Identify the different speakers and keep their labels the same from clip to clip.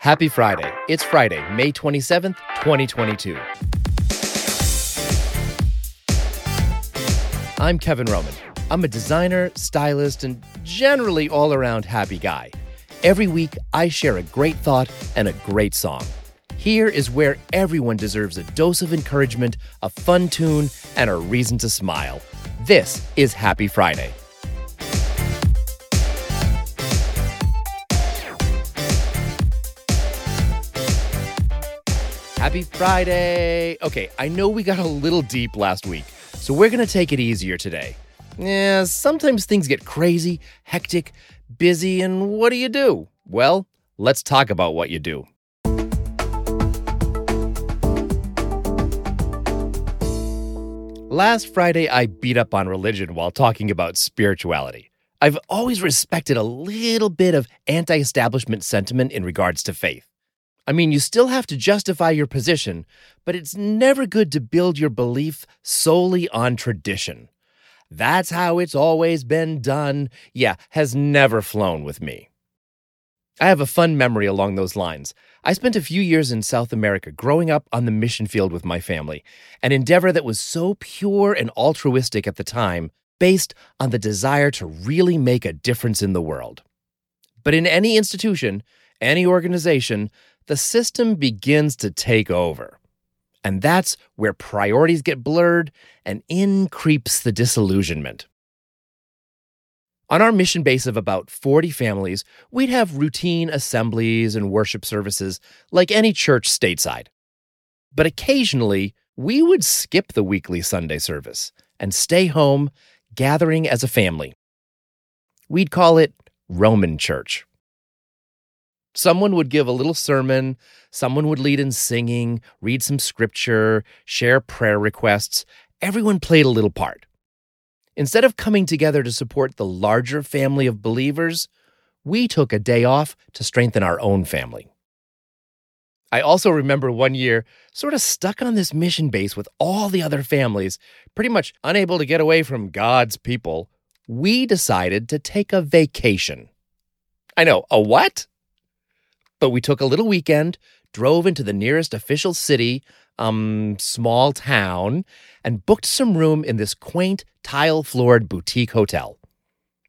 Speaker 1: Happy Friday. It's Friday, May 27th, 2022. I'm Kevin Roman. I'm a designer, stylist, and generally all around happy guy. Every week, I share a great thought and a great song. Here is where everyone deserves a dose of encouragement, a fun tune, and a reason to smile. This is Happy Friday. Happy Friday! Okay, I know we got a little deep last week, so we're gonna take it easier today. Yeah, sometimes things get crazy, hectic, busy, and what do you do? Well, let's talk about what you do. Last Friday, I beat up on religion while talking about spirituality. I've always respected a little bit of anti establishment sentiment in regards to faith. I mean, you still have to justify your position, but it's never good to build your belief solely on tradition. That's how it's always been done. Yeah, has never flown with me. I have a fun memory along those lines. I spent a few years in South America growing up on the mission field with my family, an endeavor that was so pure and altruistic at the time, based on the desire to really make a difference in the world. But in any institution, any organization, the system begins to take over. And that's where priorities get blurred and in creeps the disillusionment. On our mission base of about 40 families, we'd have routine assemblies and worship services like any church stateside. But occasionally, we would skip the weekly Sunday service and stay home, gathering as a family. We'd call it Roman Church. Someone would give a little sermon, someone would lead in singing, read some scripture, share prayer requests. Everyone played a little part. Instead of coming together to support the larger family of believers, we took a day off to strengthen our own family. I also remember one year, sort of stuck on this mission base with all the other families, pretty much unable to get away from God's people, we decided to take a vacation. I know, a what? But we took a little weekend, drove into the nearest official city, um, small town, and booked some room in this quaint, tile floored boutique hotel.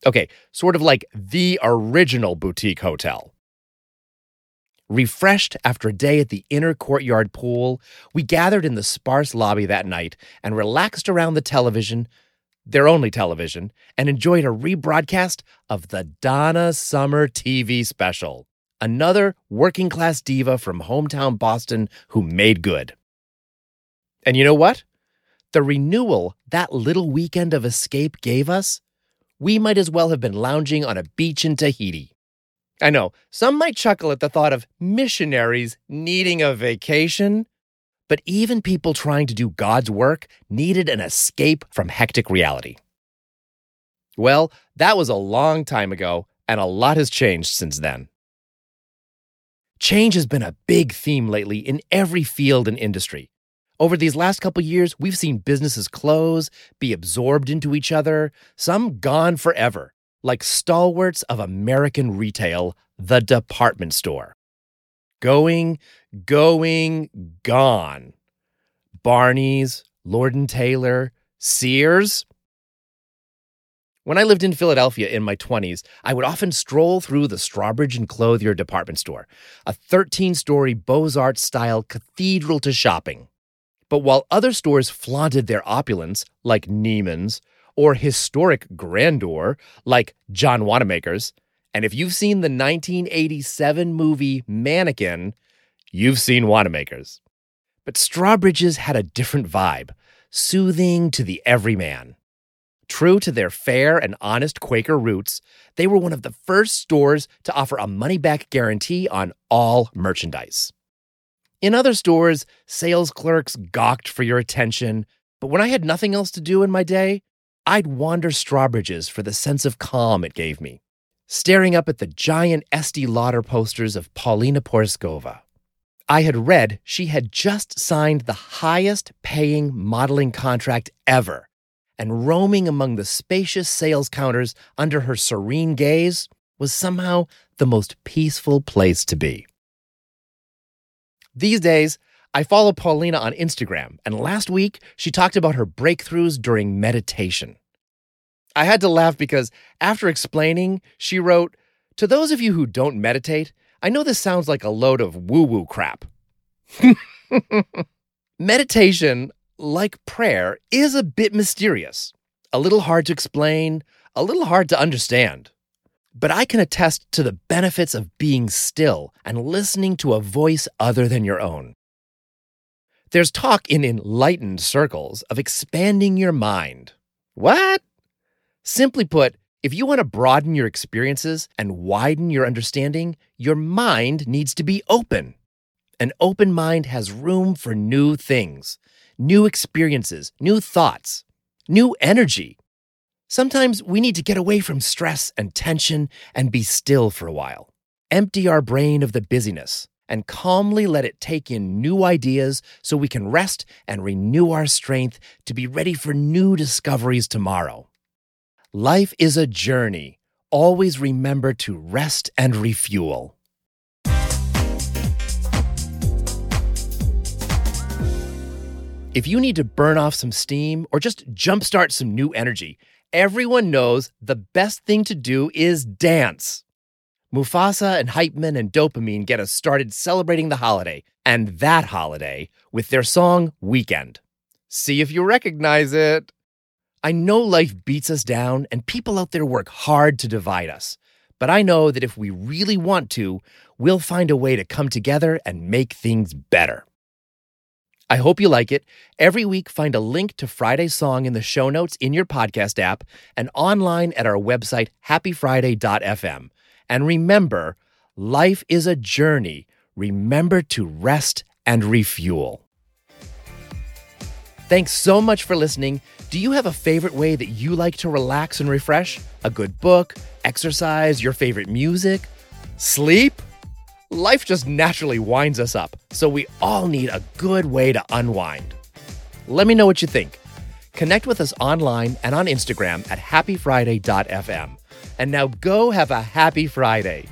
Speaker 1: Okay, sort of like the original boutique hotel. Refreshed after a day at the inner courtyard pool, we gathered in the sparse lobby that night and relaxed around the television, their only television, and enjoyed a rebroadcast of the Donna Summer TV special another working class diva from hometown Boston who made good. And you know what? The renewal that little weekend of escape gave us, we might as well have been lounging on a beach in Tahiti. I know, some might chuckle at the thought of missionaries needing a vacation, but even people trying to do God's work needed an escape from hectic reality. Well, that was a long time ago, and a lot has changed since then. Change has been a big theme lately in every field and industry. Over these last couple years, we've seen businesses close, be absorbed into each other, some gone forever, like stalwarts of American retail, the department store. Going, going, gone. Barney's, Lord Taylor, Sears, when I lived in Philadelphia in my 20s, I would often stroll through the Strawbridge and Clothier department store, a 13 story Beaux Arts style cathedral to shopping. But while other stores flaunted their opulence, like Neiman's, or historic grandeur, like John Wanamaker's, and if you've seen the 1987 movie Mannequin, you've seen Wanamaker's. But Strawbridge's had a different vibe, soothing to the everyman. True to their fair and honest Quaker roots, they were one of the first stores to offer a money back guarantee on all merchandise. In other stores, sales clerks gawked for your attention, but when I had nothing else to do in my day, I'd wander Strawbridge's for the sense of calm it gave me, staring up at the giant Estee Lauder posters of Paulina Porizkova. I had read she had just signed the highest paying modeling contract ever and roaming among the spacious sales counters under her serene gaze was somehow the most peaceful place to be. These days, I follow Paulina on Instagram, and last week she talked about her breakthroughs during meditation. I had to laugh because after explaining, she wrote, To those of you who don't meditate, I know this sounds like a load of woo woo crap. Meditation, like prayer, is a bit mysterious, a little hard to explain, a little hard to understand. But I can attest to the benefits of being still and listening to a voice other than your own. There's talk in enlightened circles of expanding your mind. What? Simply put, if you want to broaden your experiences and widen your understanding, your mind needs to be open. An open mind has room for new things, new experiences, new thoughts, new energy. Sometimes we need to get away from stress and tension and be still for a while. Empty our brain of the busyness and calmly let it take in new ideas so we can rest and renew our strength to be ready for new discoveries tomorrow. Life is a journey. Always remember to rest and refuel. If you need to burn off some steam or just jumpstart some new energy, everyone knows the best thing to do is dance. Mufasa and Hypeman and Dopamine get us started celebrating the holiday, and that holiday, with their song Weekend. See if you recognize it. I know life beats us down and people out there work hard to divide us. But I know that if we really want to, we'll find a way to come together and make things better. I hope you like it. Every week, find a link to Friday's song in the show notes in your podcast app and online at our website, happyfriday.fm. And remember, life is a journey. Remember to rest and refuel. Thanks so much for listening. Do you have a favorite way that you like to relax and refresh? A good book, exercise, your favorite music, sleep? Life just naturally winds us up, so we all need a good way to unwind. Let me know what you think. Connect with us online and on Instagram at happyfriday.fm. And now go have a happy Friday.